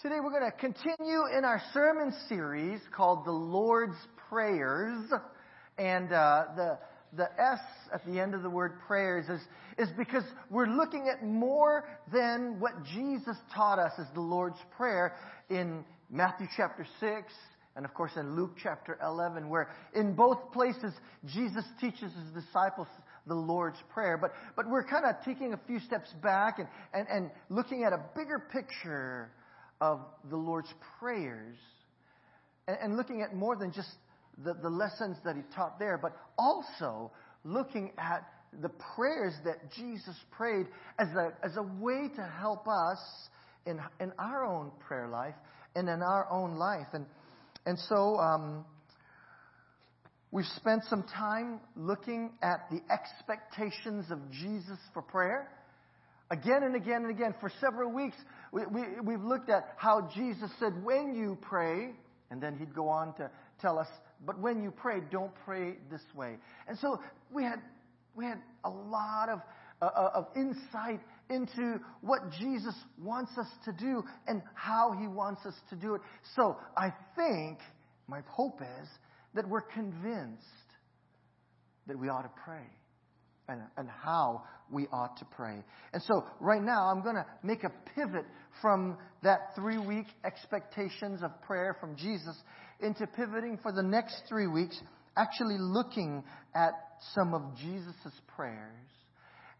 Today we're going to continue in our sermon series called The Lord's Prayers. And uh, the, the S at the end of the word prayers is, is because we're looking at more than what Jesus taught us as the Lord's Prayer in Matthew chapter 6 and of course in Luke chapter 11, where in both places Jesus teaches his disciples the Lord's Prayer. But, but we're kind of taking a few steps back and, and, and looking at a bigger picture of the Lord's prayers and, and looking at more than just the, the lessons that he taught there, but also looking at the prayers that Jesus prayed as a, as a way to help us in, in our own prayer life and in our own life. And, and so um, we've spent some time looking at the expectations of Jesus for prayer. Again and again and again, for several weeks, we, we, we've looked at how Jesus said, when you pray, and then he'd go on to tell us, but when you pray, don't pray this way. And so we had, we had a lot of, uh, uh of insight into what Jesus wants us to do and how he wants us to do it. So I think, my hope is, that we're convinced that we ought to pray and, and how we ought to pray. And so, right now, I'm going to make a pivot from that three week expectations of prayer from Jesus into pivoting for the next three weeks, actually looking at some of Jesus' prayers.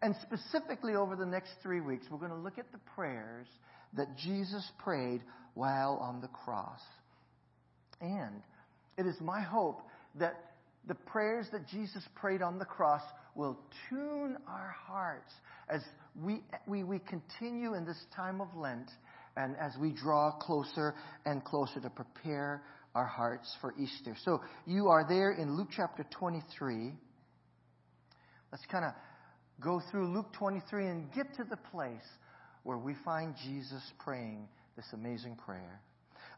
And specifically over the next three weeks, we're going to look at the prayers that Jesus prayed while on the cross. And it is my hope that the prayers that Jesus prayed on the cross will tune our hearts as we, we, we continue in this time of Lent and as we draw closer and closer to prepare our hearts for Easter. So you are there in Luke chapter 23. Let's kind of go through Luke 23 and get to the place where we find Jesus praying this amazing prayer.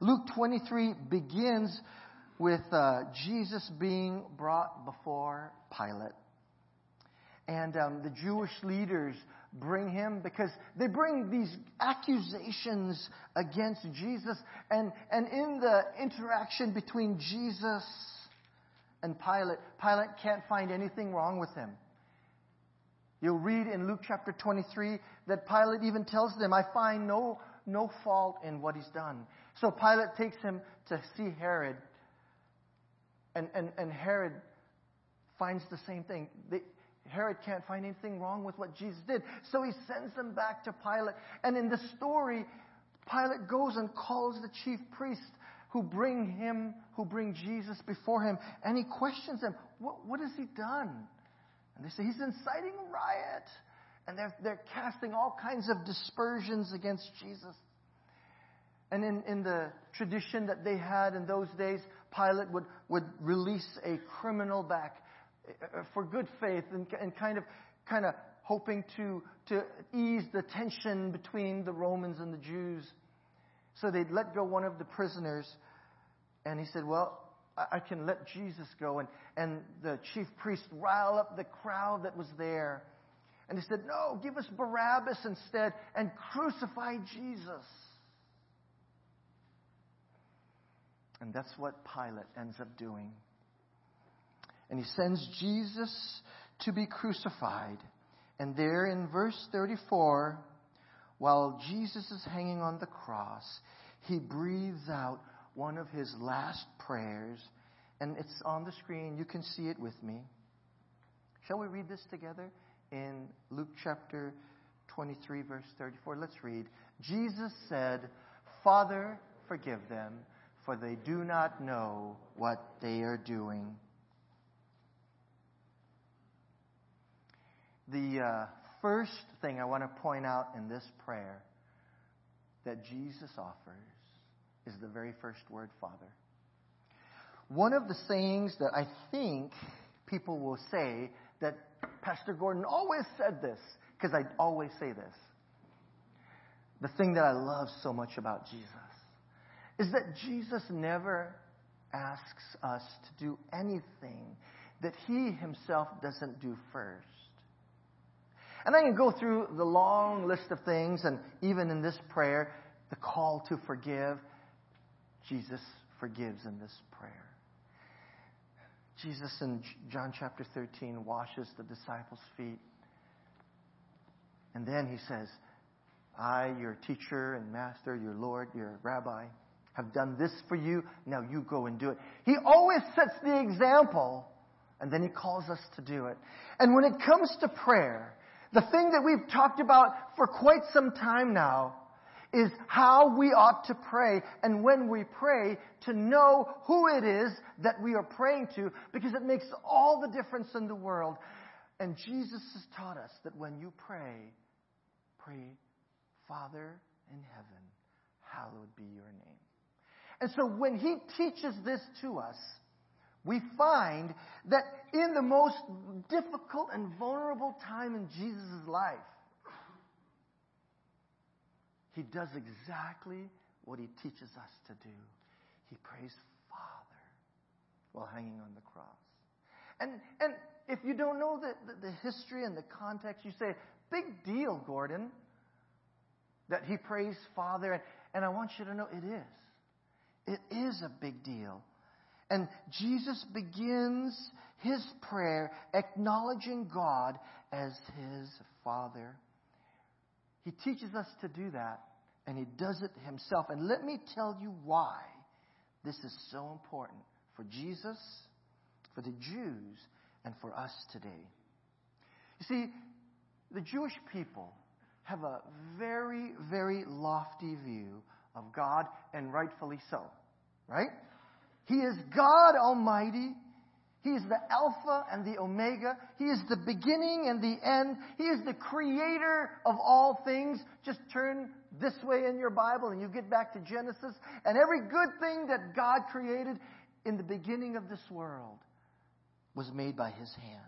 Luke 23 begins with uh, Jesus being brought before Pilate. And um, the Jewish leaders bring him because they bring these accusations against Jesus. And, and in the interaction between Jesus and Pilate, Pilate can't find anything wrong with him. You'll read in Luke chapter 23 that Pilate even tells them, I find no, no fault in what he's done. So Pilate takes him to see Herod and, and, and Herod finds the same thing. They, Herod can't find anything wrong with what Jesus did. So he sends them back to Pilate. And in the story, Pilate goes and calls the chief priests who bring him, who bring Jesus before him, and he questions them, what, what has he done? And they say, he's inciting riot. And they're, they're casting all kinds of dispersions against Jesus. And in, in the tradition that they had in those days, Pilate would, would release a criminal back Uh, for good faith and, and kind of kind of hoping to, to ease the tension between the Romans and the Jews. So they'd let go one of the prisoners, and he said, Well, I, I can let Jesus go. And, and the chief priest riled up the crowd that was there. And he said, No, give us Barabbas instead and crucify Jesus. And that's what Pilate ends up doing. And he sends Jesus to be crucified. And there in verse 34, while Jesus is hanging on the cross, he breathes out one of his last prayers. And it's on the screen. You can see it with me. Shall we read this together in Luke chapter 23, verse 34? Let's read. Jesus said, Father, forgive them for they do not know what they are doing. The uh, first thing I want to point out in this prayer that Jesus offers is the very first word, Father. One of the sayings that I think people will say that Pastor Gordon always said this, because I always say this. The thing that I love so much about Jesus is that Jesus never asks us to do anything that he himself doesn't do first. And I can go through the long list of things, and even in this prayer, the call to forgive, Jesus forgives in this prayer. Jesus in John chapter 13 washes the disciples' feet. And then he says, I, your teacher and master, your Lord, your rabbi, have done this for you. Now you go and do it. He always sets the example and then he calls us to do it. And when it comes to prayer, the thing that we've talked about for quite some time now is how we ought to pray and when we pray to know who it is that we are praying to because it makes all the difference in the world. And Jesus has taught us that when you pray, pray, Father in heaven, hallowed be your name. And so when he teaches this to us, we find that in the most difficult and vulnerable time in Jesus' life, he does exactly what he teaches us to do. He prays Father while hanging on the cross. And, and if you don't know the, the, the history and the context, you say, big deal, Gordon, that he prays Father. And, and I want you to know it is. It is a big deal. And Jesus begins his prayer acknowledging God as his Father. He teaches us to do that, and he does it himself. And let me tell you why this is so important for Jesus, for the Jews, and for us today. You see, the Jewish people have a very, very lofty view of God, and rightfully so. Right? He is God Almighty. He is the Alpha and the Omega. He is the beginning and the end. He is the creator of all things. Just turn this way in your Bible and you get back to Genesis. And every good thing that God created in the beginning of this world was made by His hand.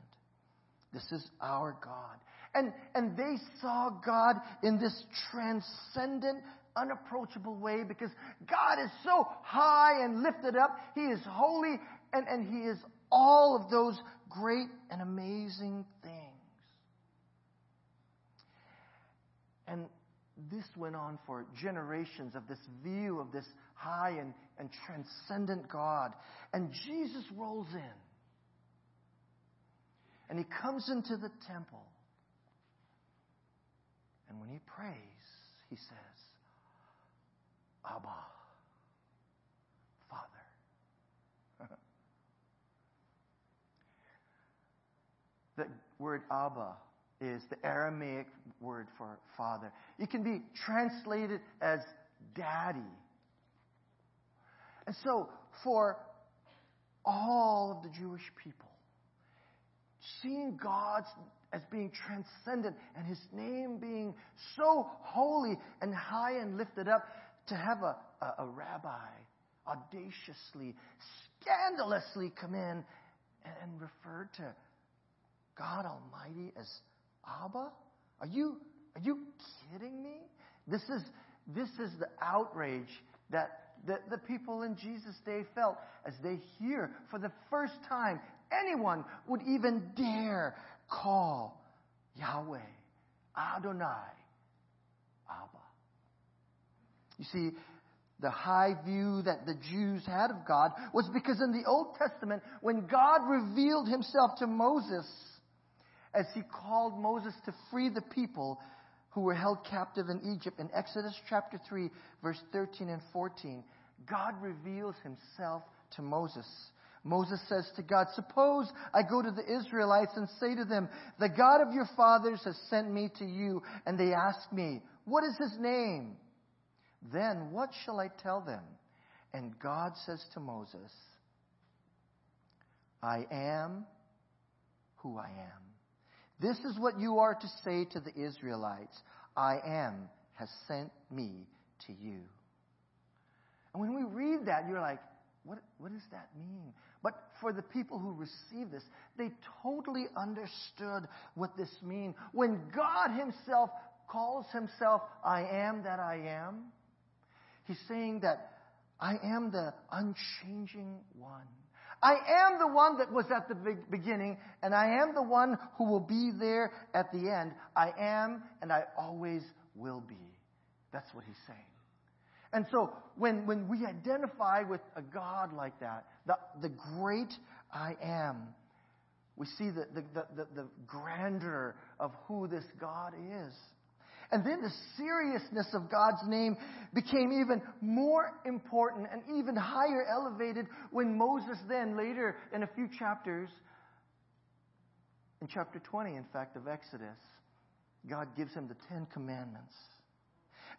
This is our God. And, and they saw God in this transcendent, unapproachable way because God is so high and lifted up. He is holy and, and He is all of those great and amazing things. And this went on for generations of this view of this high and, and transcendent God. And Jesus rolls in. And he comes into the temple. And when he prays, he says, Abba, Father. the word Abba is the Aramaic word for father. It can be translated as daddy. And so, for all of the Jewish people, seeing God as being transcendent and his name being so holy and high and lifted up, to have a, a, a rabbi audaciously, scandalously come in and, and refer to God Almighty as Abba? Are you, are you kidding me? This is, this is the outrage that the, the people in Jesus' day felt as they hear for the first time anyone would even dare call Yahweh, Adonai. You see, the high view that the Jews had of God was because in the Old Testament, when God revealed himself to Moses, as he called Moses to free the people who were held captive in Egypt, in Exodus chapter 3, verse 13 and 14, God reveals himself to Moses. Moses says to God, Suppose I go to the Israelites and say to them, The God of your fathers has sent me to you, and they ask me, What is his name? Then what shall I tell them? And God says to Moses, I am who I am. This is what you are to say to the Israelites I am has sent me to you. And when we read that, you're like, what, what does that mean? But for the people who received this, they totally understood what this means. When God Himself calls Himself, I am that I am, He's saying that I am the unchanging one. I am the one that was at the beginning, and I am the one who will be there at the end. I am, and I always will be. That's what he's saying. And so when, when we identify with a God like that, the, the great I am, we see the, the, the, the, grandeur of who this God is. And then the seriousness of God's name became even more important and even higher elevated when Moses then, later in a few chapters, in chapter 20, in fact, of Exodus, God gives him the Ten Commandments.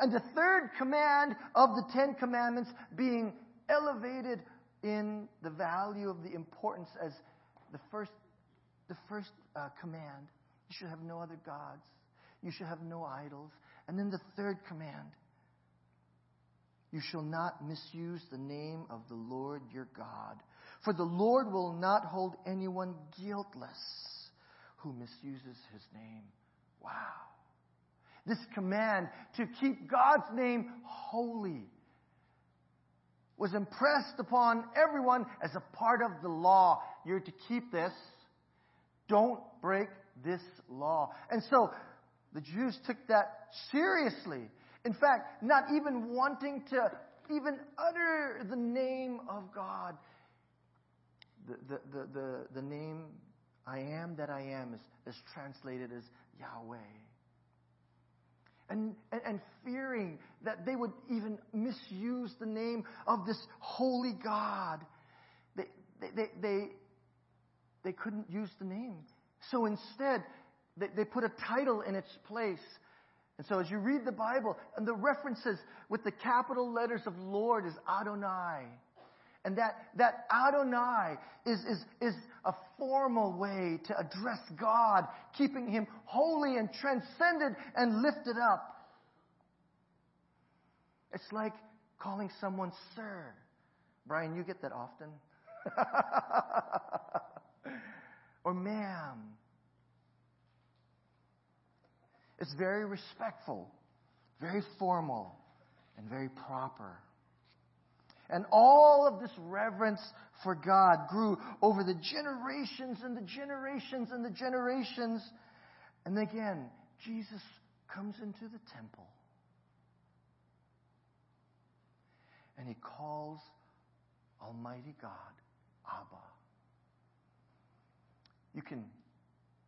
And the third command of the Ten Commandments being elevated in the value of the importance as the first, the first uh, command. You should have no other gods. You should have no idols. And then the third command. You shall not misuse the name of the Lord your God. For the Lord will not hold anyone guiltless who misuses his name. Wow. This command to keep God's name holy was impressed upon everyone as a part of the law. You're to keep this. Don't break this law. And so the Jews took that seriously. In fact, not even wanting to even utter the name of God. The, the, the, the, the name I am that I am is, is translated as Yahweh and, and, and, fearing that they would even misuse the name of this holy God. They, they, they, they, they couldn't use the name. So instead, they, they put a title in its place. And so as you read the Bible, and the references with the capital letters of Lord is Adonai. And that, that Adonai is, is, is a formal way to address God, keeping Him holy and transcended and lifted up. It's like calling someone sir. Brian, you get that often? or ma'am. It's very respectful, very formal, and very proper. And all of this reverence for God grew over the generations and the generations and the generations. And again, Jesus comes into the temple. And he calls Almighty God Abba. You can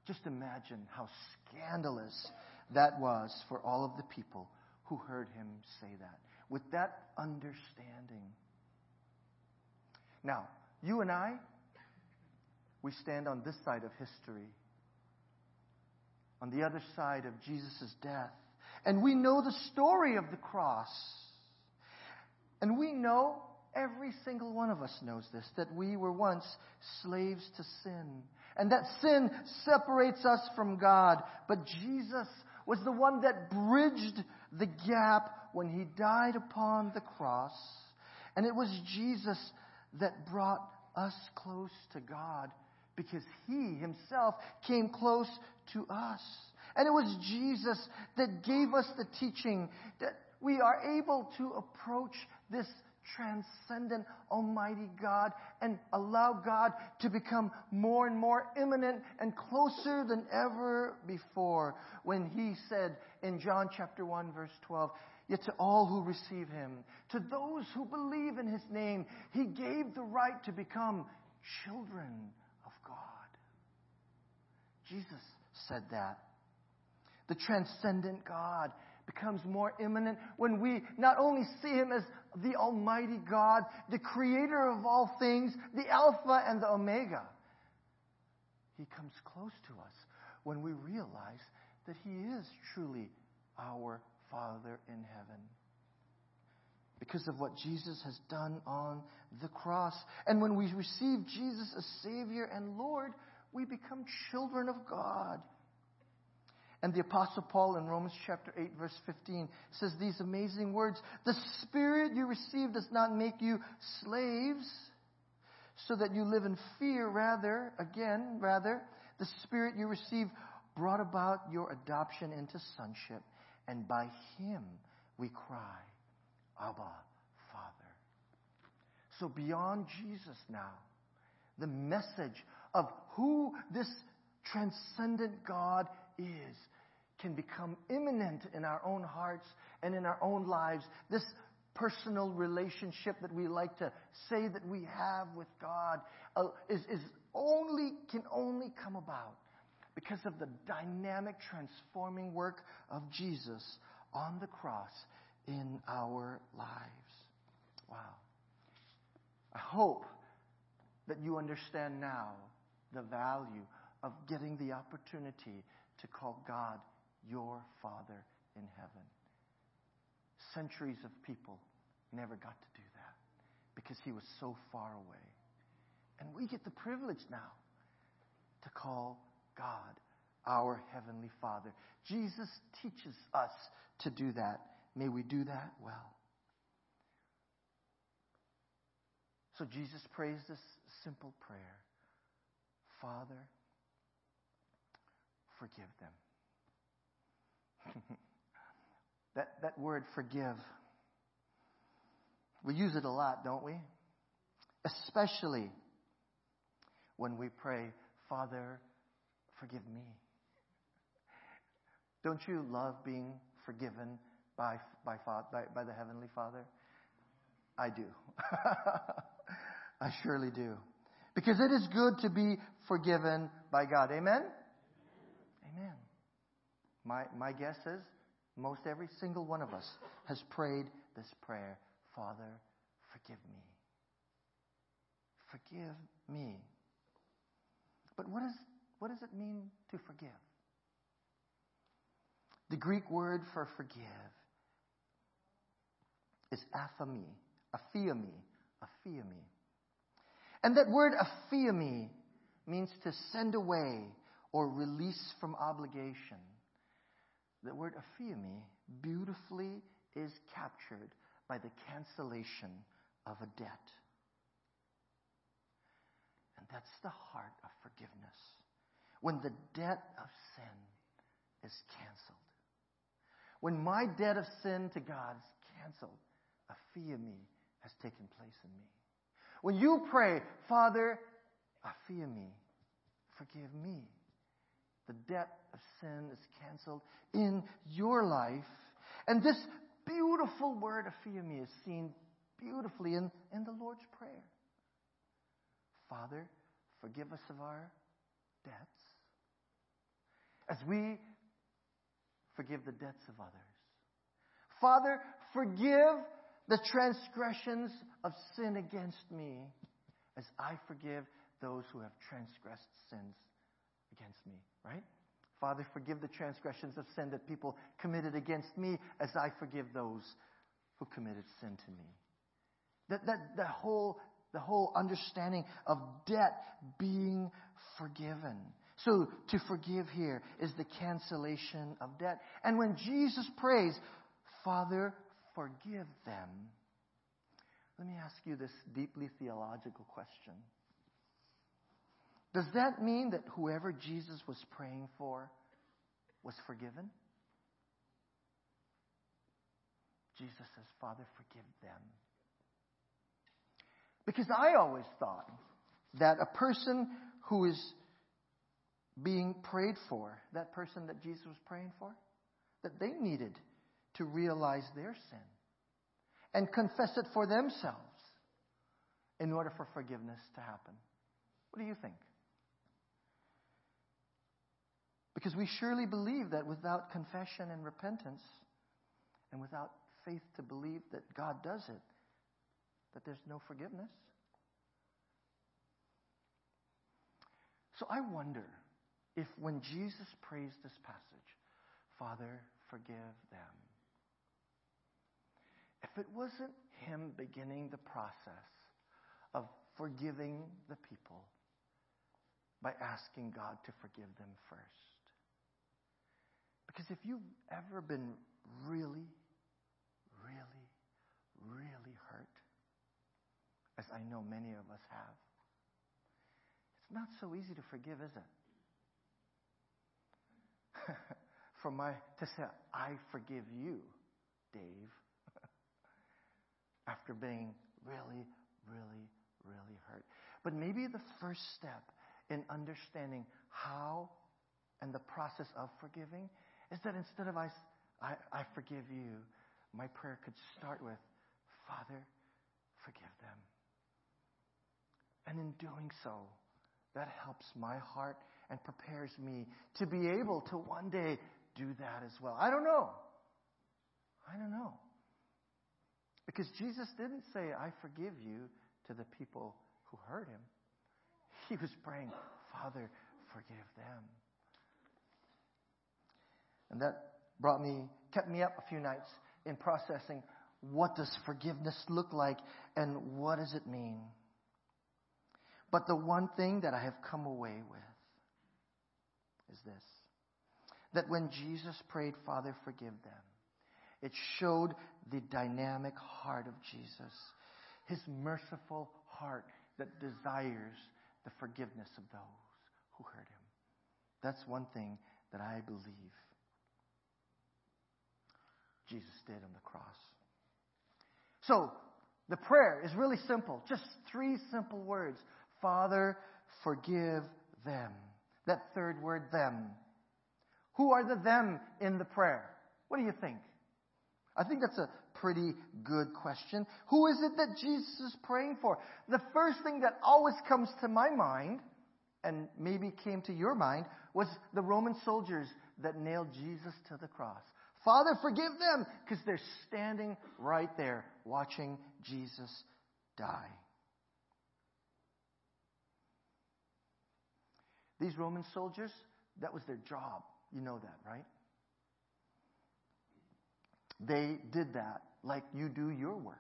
just imagine how scandalous that was for all of the people who heard him say that. With that understanding, now, you and I, we stand on this side of history, on the other side of Jesus' death. And we know the story of the cross. And we know, every single one of us knows this, that we were once slaves to sin. And that sin separates us from God. But Jesus was the one that bridged the gap when he died upon the cross. And it was Jesus that brought us close to God because He Himself came close to us. And it was Jesus that gave us the teaching that we are able to approach this transcendent Almighty God and allow God to become more and more immanent and closer than ever before when He said in John chapter 1 verse 12, Yet to all who receive him, to those who believe in his name, he gave the right to become children of God. Jesus said that. The transcendent God becomes more immanent when we not only see him as the Almighty God, the creator of all things, the Alpha and the Omega. He comes close to us when we realize that he is truly our Father in heaven. Because of what Jesus has done on the cross. And when we receive Jesus as Savior and Lord, we become children of God. And the Apostle Paul in Romans chapter 8, verse 15 says these amazing words The Spirit you receive does not make you slaves so that you live in fear. Rather, again, rather, the Spirit you receive brought about your adoption into sonship and by him we cry, Abba, Father. So beyond Jesus now, the message of who this transcendent God is can become immanent in our own hearts and in our own lives. This personal relationship that we like to say that we have with God uh, is, is only, can only come about because of the dynamic, transforming work of Jesus on the cross in our lives. Wow. I hope that you understand now the value of getting the opportunity to call God your Father in heaven. Centuries of people never got to do that because he was so far away. And we get the privilege now to call God our Heavenly Father. Jesus teaches us to do that. May we do that well. So Jesus prays this simple prayer Father, forgive them. that, that word forgive, we use it a lot, don't we? Especially when we pray, Father, forgive me. Don't you love being forgiven by, by, by, by the Heavenly Father? I do. I surely do. Because it is good to be forgiven by God. Amen? Amen. My, my guess is most every single one of us has prayed this prayer Father, forgive me. Forgive me. But what, is, what does it mean to forgive? The Greek word for forgive is aphami, aphiami, aphiami. And that word aphiami means to send away or release from obligation. The word aphiami beautifully is captured by the cancellation of a debt. And that's the heart of forgiveness. When the debt of sin is canceled. When my debt of sin to God is canceled, a fee of me has taken place in me. When you pray, Father, a fee of me, forgive me. The debt of sin is canceled in your life. And this beautiful word, of me is seen beautifully in, in the Lord's Prayer. Father, forgive us of our debts as we forgive the debts of others. Father, forgive the transgressions of sin against me as I forgive those who have transgressed sins against me, right? Father, forgive the transgressions of sin that people committed against me as I forgive those who committed sin to me. That, that, the, whole, the whole understanding of debt being forgiven. So to forgive here is the cancellation of debt. And when Jesus prays, Father, forgive them. Let me ask you this deeply theological question. Does that mean that whoever Jesus was praying for was forgiven? Jesus says, Father, forgive them. Because I always thought that a person who is being prayed for, that person that Jesus was praying for, that they needed to realize their sin and confess it for themselves in order for forgiveness to happen. What do you think? Because we surely believe that without confession and repentance, and without faith to believe that God does it, that there's no forgiveness. So I wonder if when Jesus prays this passage, Father, forgive them, if it wasn't Him beginning the process of forgiving the people by asking God to forgive them first. Because if you've ever been really, really, really hurt, as I know many of us have, it's not so easy to forgive, is it? For my to say, I forgive you, Dave, after being really, really, really hurt. But maybe the first step in understanding how and the process of forgiving is that instead of I, I, I forgive you, my prayer could start with, Father, forgive them. And in doing so, that helps my heart and prepares me to be able to one day do that as well. I don't know. I don't know. Because Jesus didn't say, I forgive you to the people who hurt him. He was praying, Father, forgive them. And that brought me, kept me up a few nights in processing what does forgiveness look like and what does it mean. But the one thing that I have come away with is this that when Jesus prayed, Father, forgive them, it showed the dynamic heart of Jesus, his merciful heart that desires the forgiveness of those who hurt him. That's one thing that I believe Jesus did on the cross. So, the prayer is really simple. Just three simple words. Father, forgive them. That third word, them. Who are the them in the prayer? What do you think? I think that's a pretty good question. Who is it that Jesus is praying for? The first thing that always comes to my mind, and maybe came to your mind, was the Roman soldiers that nailed Jesus to the cross. Father, forgive them, because they're standing right there watching Jesus die. These Roman soldiers, that was their job. You know that, right? They did that like you do your work.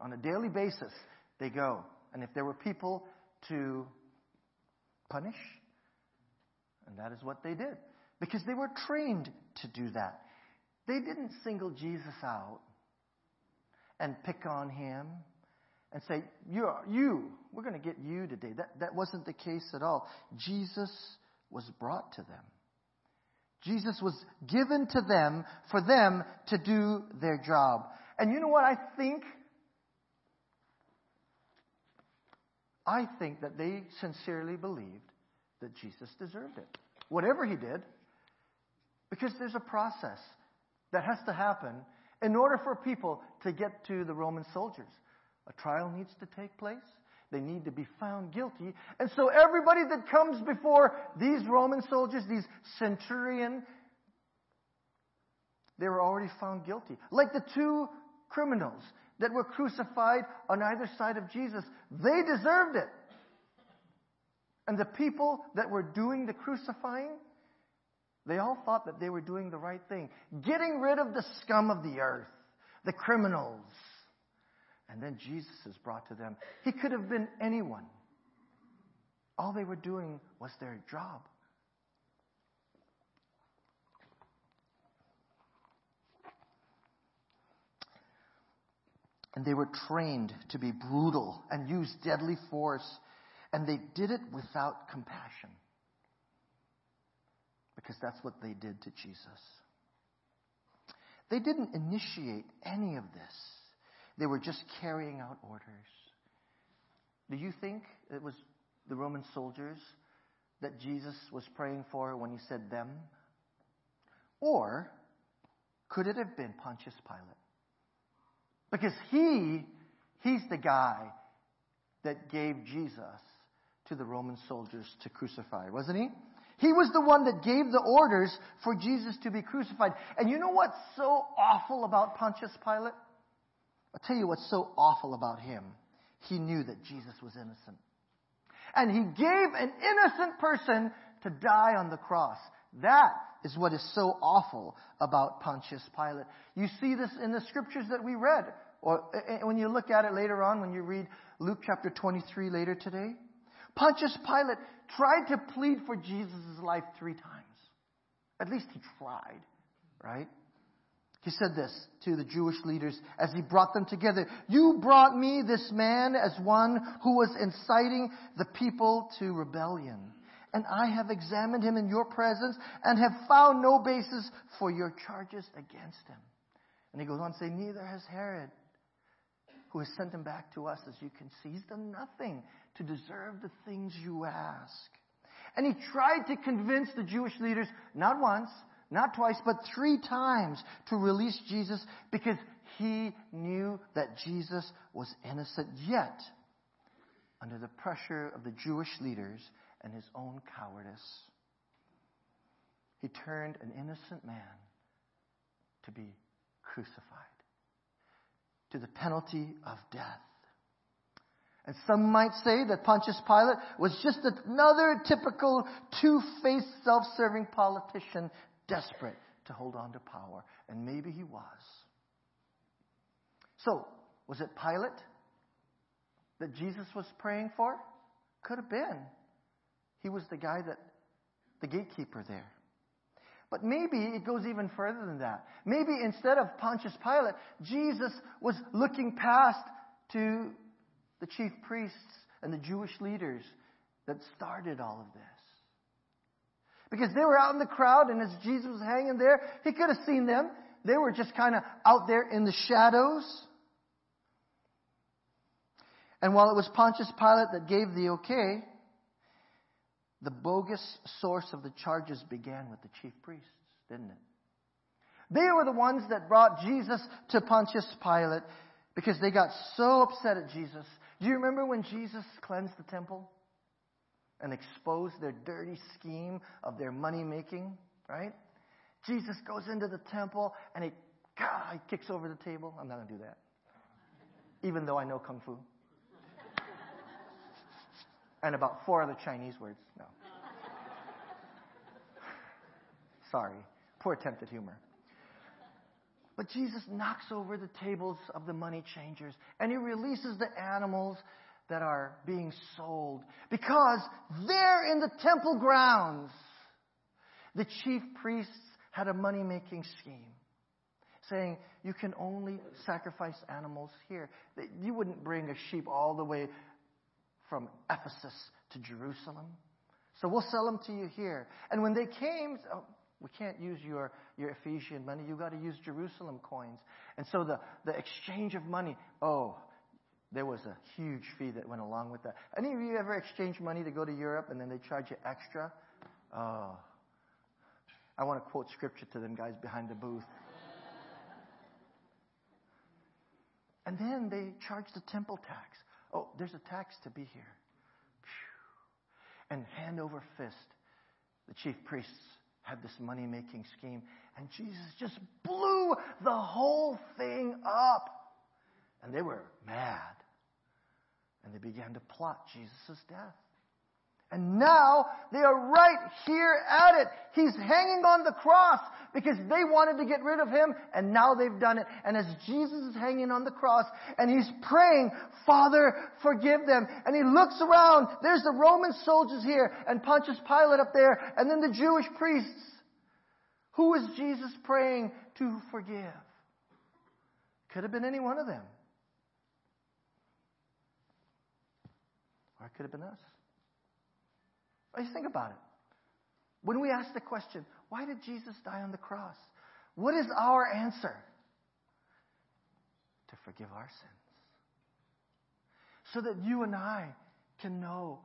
On a daily basis, they go. And if there were people to punish, and that is what they did. Because they were trained to do that. They didn't single Jesus out and pick on him and say, you, you, we're going to get you today. That, that wasn't the case at all. Jesus was brought to them. Jesus was given to them for them to do their job. And you know what I think? I think that they sincerely believed that Jesus deserved it. Whatever he did. Because there's a process that has to happen in order for people to get to the Roman soldiers. A trial needs to take place. They need to be found guilty. And so everybody that comes before these Roman soldiers, these centurion, they were already found guilty. Like the two criminals that were crucified on either side of Jesus, they deserved it. And the people that were doing the crucifying, they all thought that they were doing the right thing, getting rid of the scum of the earth, the criminals. And then Jesus is brought to them. He could have been anyone. All they were doing was their job. And they were trained to be brutal and use deadly force. And they did it without compassion. Because that's what they did to Jesus. They didn't initiate any of this. They were just carrying out orders. Do you think it was the Roman soldiers that Jesus was praying for when he said them? Or could it have been Pontius Pilate? Because he, he's the guy that gave Jesus to the Roman soldiers to crucify, wasn't he? He was the one that gave the orders for Jesus to be crucified. And you know what's so awful about Pontius Pilate? I'll tell you what's so awful about him. He knew that Jesus was innocent. And he gave an innocent person to die on the cross. That is what is so awful about Pontius Pilate. You see this in the scriptures that we read. Or eh, eh, when you look at it later on, when you read Luke chapter 23 later today. Pontius Pilate tried to plead for Jesus' life three times. At least he tried, right? He said this to the Jewish leaders as he brought them together. You brought me this man as one who was inciting the people to rebellion. And I have examined him in your presence and have found no basis for your charges against him. And he goes on to say, Neither has Herod, who has sent him back to us, as you can see. He's done nothing to deserve the things you ask. And he tried to convince the Jewish leaders, not once, not twice, but three times to release Jesus because he knew that Jesus was innocent, yet, under the pressure of the Jewish leaders and his own cowardice, he turned an innocent man to be crucified to the penalty of death. And some might say that Pontius Pilate was just another typical two-faced self-serving politician desperate to hold on to power. And maybe he was. So, was it Pilate that Jesus was praying for? Could have been. He was the guy that, the gatekeeper there. But maybe it goes even further than that. Maybe instead of Pontius Pilate, Jesus was looking past to the chief priests and the Jewish leaders that started all of this. Because they were out in the crowd, and as Jesus was hanging there, he could have seen them. They were just kind of out there in the shadows. And while it was Pontius Pilate that gave the okay, the bogus source of the charges began with the chief priests, didn't it? They were the ones that brought Jesus to Pontius Pilate because they got so upset at Jesus. Do you remember when Jesus cleansed the temple and exposed their dirty scheme of their money making, right? Jesus goes into the temple and he, God, he kicks over the table. I'm not going to do that. Even though I know Kung Fu and about four other Chinese words. No. Sorry. Poor attempt at humor. But Jesus knocks over the tables of the money changers and he releases the animals that are being sold because there in the temple grounds, the chief priests had a money making scheme saying you can only sacrifice animals here. You wouldn't bring a sheep all the way from Ephesus to Jerusalem. So we'll sell them to you here. And when they came, oh, we can't use your, your Ephesian money. You've got to use Jerusalem coins. And so the, the exchange of money, oh, there was a huge fee that went along with that. Any of you ever exchange money to go to Europe and then they charge you extra? Oh. I want to quote scripture to them guys behind the booth. And then they charge the temple tax. Oh, there's a tax to be here. And hand over fist, the chief priests had this money making scheme, and Jesus just blew the whole thing up. And they were mad. And they began to plot Jesus' death. And now they are right here at it. He's hanging on the cross because they wanted to get rid of him and now they've done it. And as Jesus is hanging on the cross and he's praying, Father, forgive them. And he looks around. There's the Roman soldiers here and Pontius Pilate up there and then the Jewish priests. Who is Jesus praying to forgive? Could have been any one of them. Or it could have been us. Just think about it. When we ask the question, why did Jesus die on the cross? What is our answer? To forgive our sins. So that you and I can know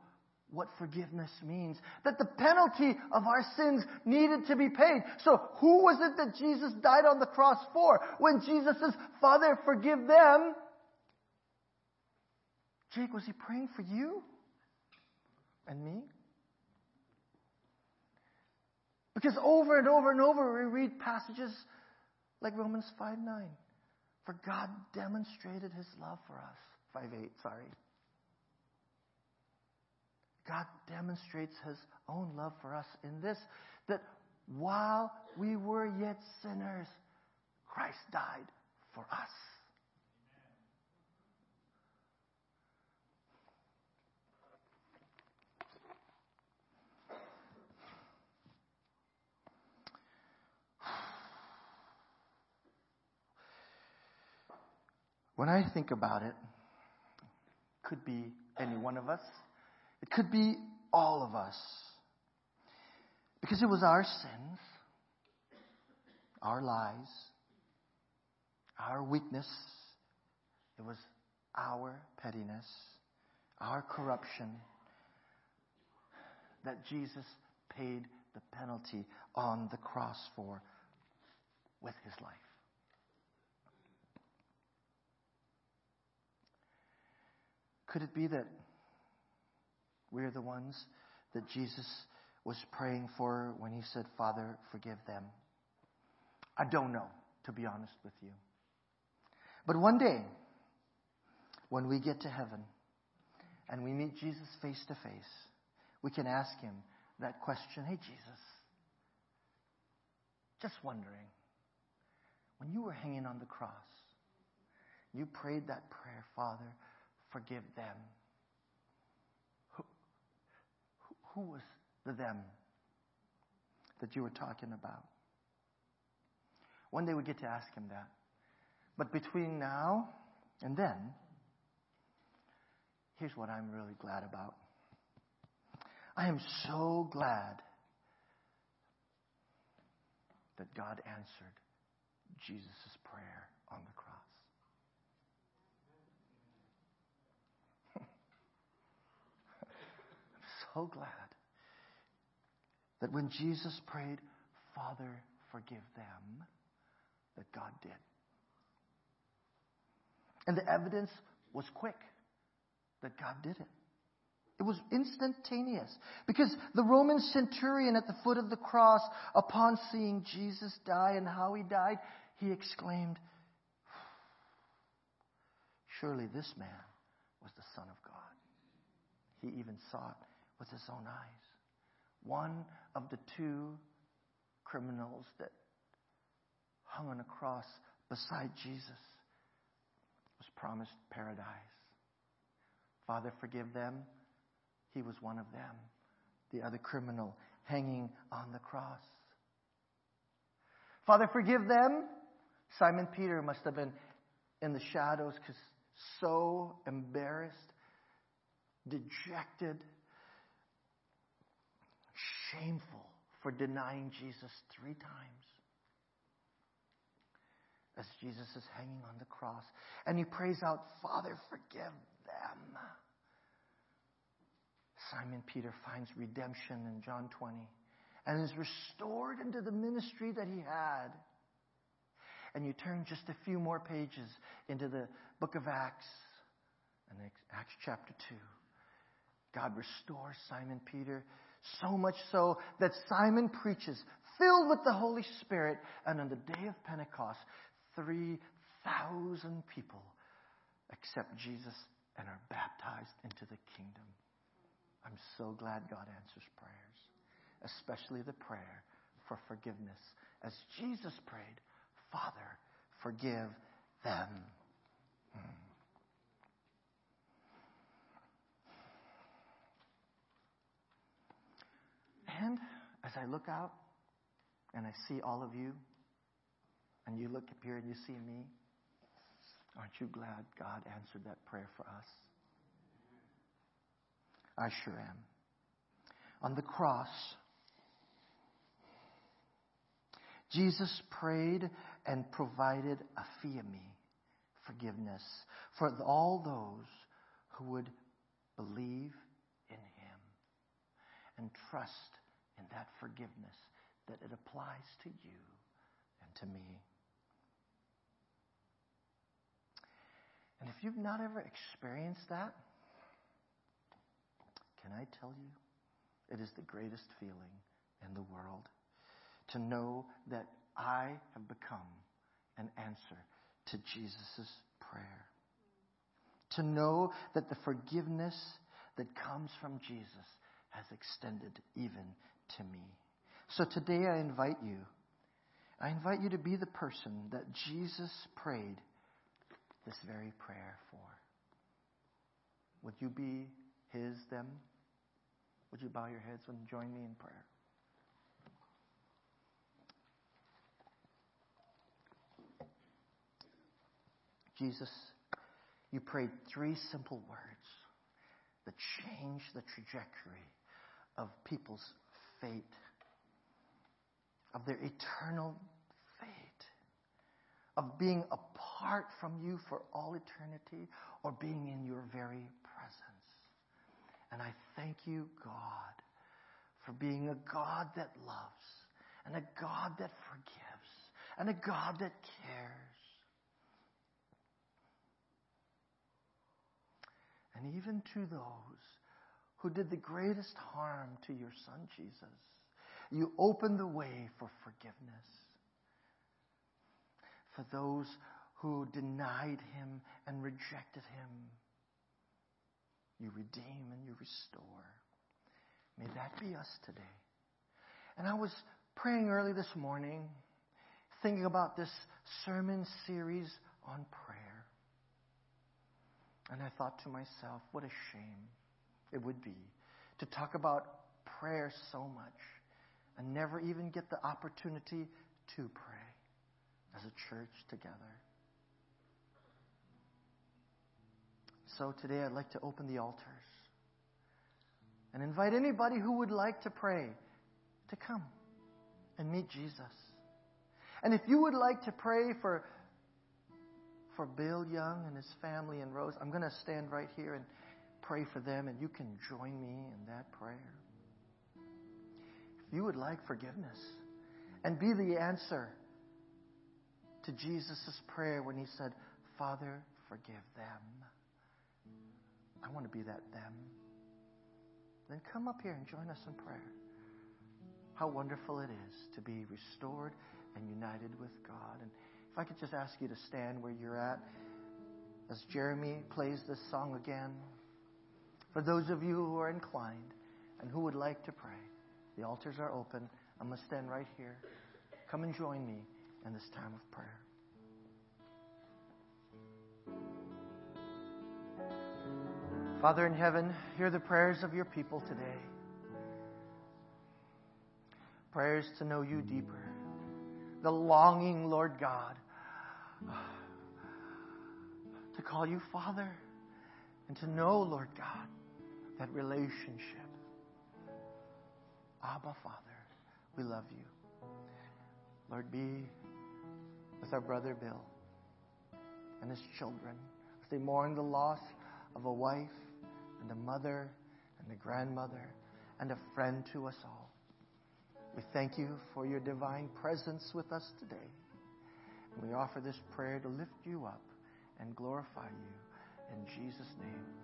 what forgiveness means. That the penalty of our sins needed to be paid. So who was it that Jesus died on the cross for? When Jesus says, Father, forgive them. Jake, was he praying for you? And me? Because over and over and over we read passages like Romans 5 9. For God demonstrated his love for us. 5 8, sorry. God demonstrates his own love for us in this that while we were yet sinners, Christ died for us. When I think about it, it could be any one of us. It could be all of us. Because it was our sins, our lies, our weakness, it was our pettiness, our corruption that Jesus paid the penalty on the cross for with his life. Could it be that we're the ones that Jesus was praying for when he said, Father, forgive them? I don't know, to be honest with you. But one day, when we get to heaven and we meet Jesus face to face, we can ask him that question Hey, Jesus, just wondering, when you were hanging on the cross, you prayed that prayer, Father, forgive them. Who, who was the them that you were talking about? One day we get to ask him that. But between now and then, here's what I'm really glad about. I am so glad that God answered Jesus' prayer on the cross. I'm so glad that when Jesus prayed, Father, forgive them, that God did. And the evidence was quick that God did it. It was instantaneous. Because the Roman centurion at the foot of the cross, upon seeing Jesus die and how he died, he exclaimed, Surely this man was the Son of God. He even saw it with his own eyes. One of the two criminals that hung on a cross beside Jesus was promised paradise. Father, forgive them. He was one of them, the other criminal hanging on the cross. Father, forgive them. Simon Peter must have been in the shadows because so embarrassed, dejected, shameful for denying Jesus three times as Jesus is hanging on the cross. And he prays out, Father, forgive them. Simon Peter finds redemption in John 20 and is restored into the ministry that he had. And you turn just a few more pages into the book of Acts, and Acts chapter 2. God restores Simon Peter so much so that Simon preaches, filled with the Holy Spirit, and on the day of Pentecost, 3,000 people accept Jesus and are baptized into the kingdom. I'm so glad God answers prayers, especially the prayer for forgiveness. As Jesus prayed, Father, forgive them. Hmm. And as I look out and I see all of you, and you look up here and you see me, aren't you glad God answered that prayer for us? I sure am. On the cross, Jesus prayed and provided aphiemi, forgiveness, for all those who would believe in Him and trust in that forgiveness that it applies to you and to me. And if you've not ever experienced that, can I tell you? It is the greatest feeling in the world to know that I have become an answer to Jesus' prayer. To know that the forgiveness that comes from Jesus has extended even to me. So today I invite you, I invite you to be the person that Jesus prayed this very prayer for. Would you be his, them? Would you bow your heads and join me in prayer? Jesus, you prayed three simple words that changed the trajectory of people's fate, of their eternal fate, of being apart from you for all eternity or being in your very presence. And I thank you, God, for being a God that loves and a God that forgives and a God that cares. and even to those who did the greatest harm to your son Jesus. You opened the way for forgiveness. For those who denied him and rejected him, you redeem and you restore. May that be us today. And I was praying early this morning, thinking about this sermon series on prayer. And I thought to myself, what a shame it would be to talk about prayer so much and never even get the opportunity to pray as a church together. So today I'd like to open the altars and invite anybody who would like to pray to come and meet Jesus. And if you would like to pray for for Bill Young and his family and Rose, I'm going to stand right here and pray for them, and you can join me in that prayer. If you would like forgiveness and be the answer to Jesus' prayer when he said, Father, forgive them. I want to be that them. Then come up here and join us in prayer. How wonderful it is to be restored and united with God. And if I could just ask you to stand where you're at as Jeremy plays this song again. For those of you who are inclined and who would like to pray, the altars are open. I'm going to stand right here. Come and join me in this time of prayer. Father in heaven, hear the prayers of your people today. Prayers to know you deeper. The longing, Lord God, to call you Father and to know, Lord God, that relationship. Abba, Father, we love you. Lord, be with our brother Bill and his children as they mourn the loss of a wife and a mother and a grandmother and a friend to us all. We thank you for your divine presence with us today. And we offer this prayer to lift you up and glorify you in Jesus' name.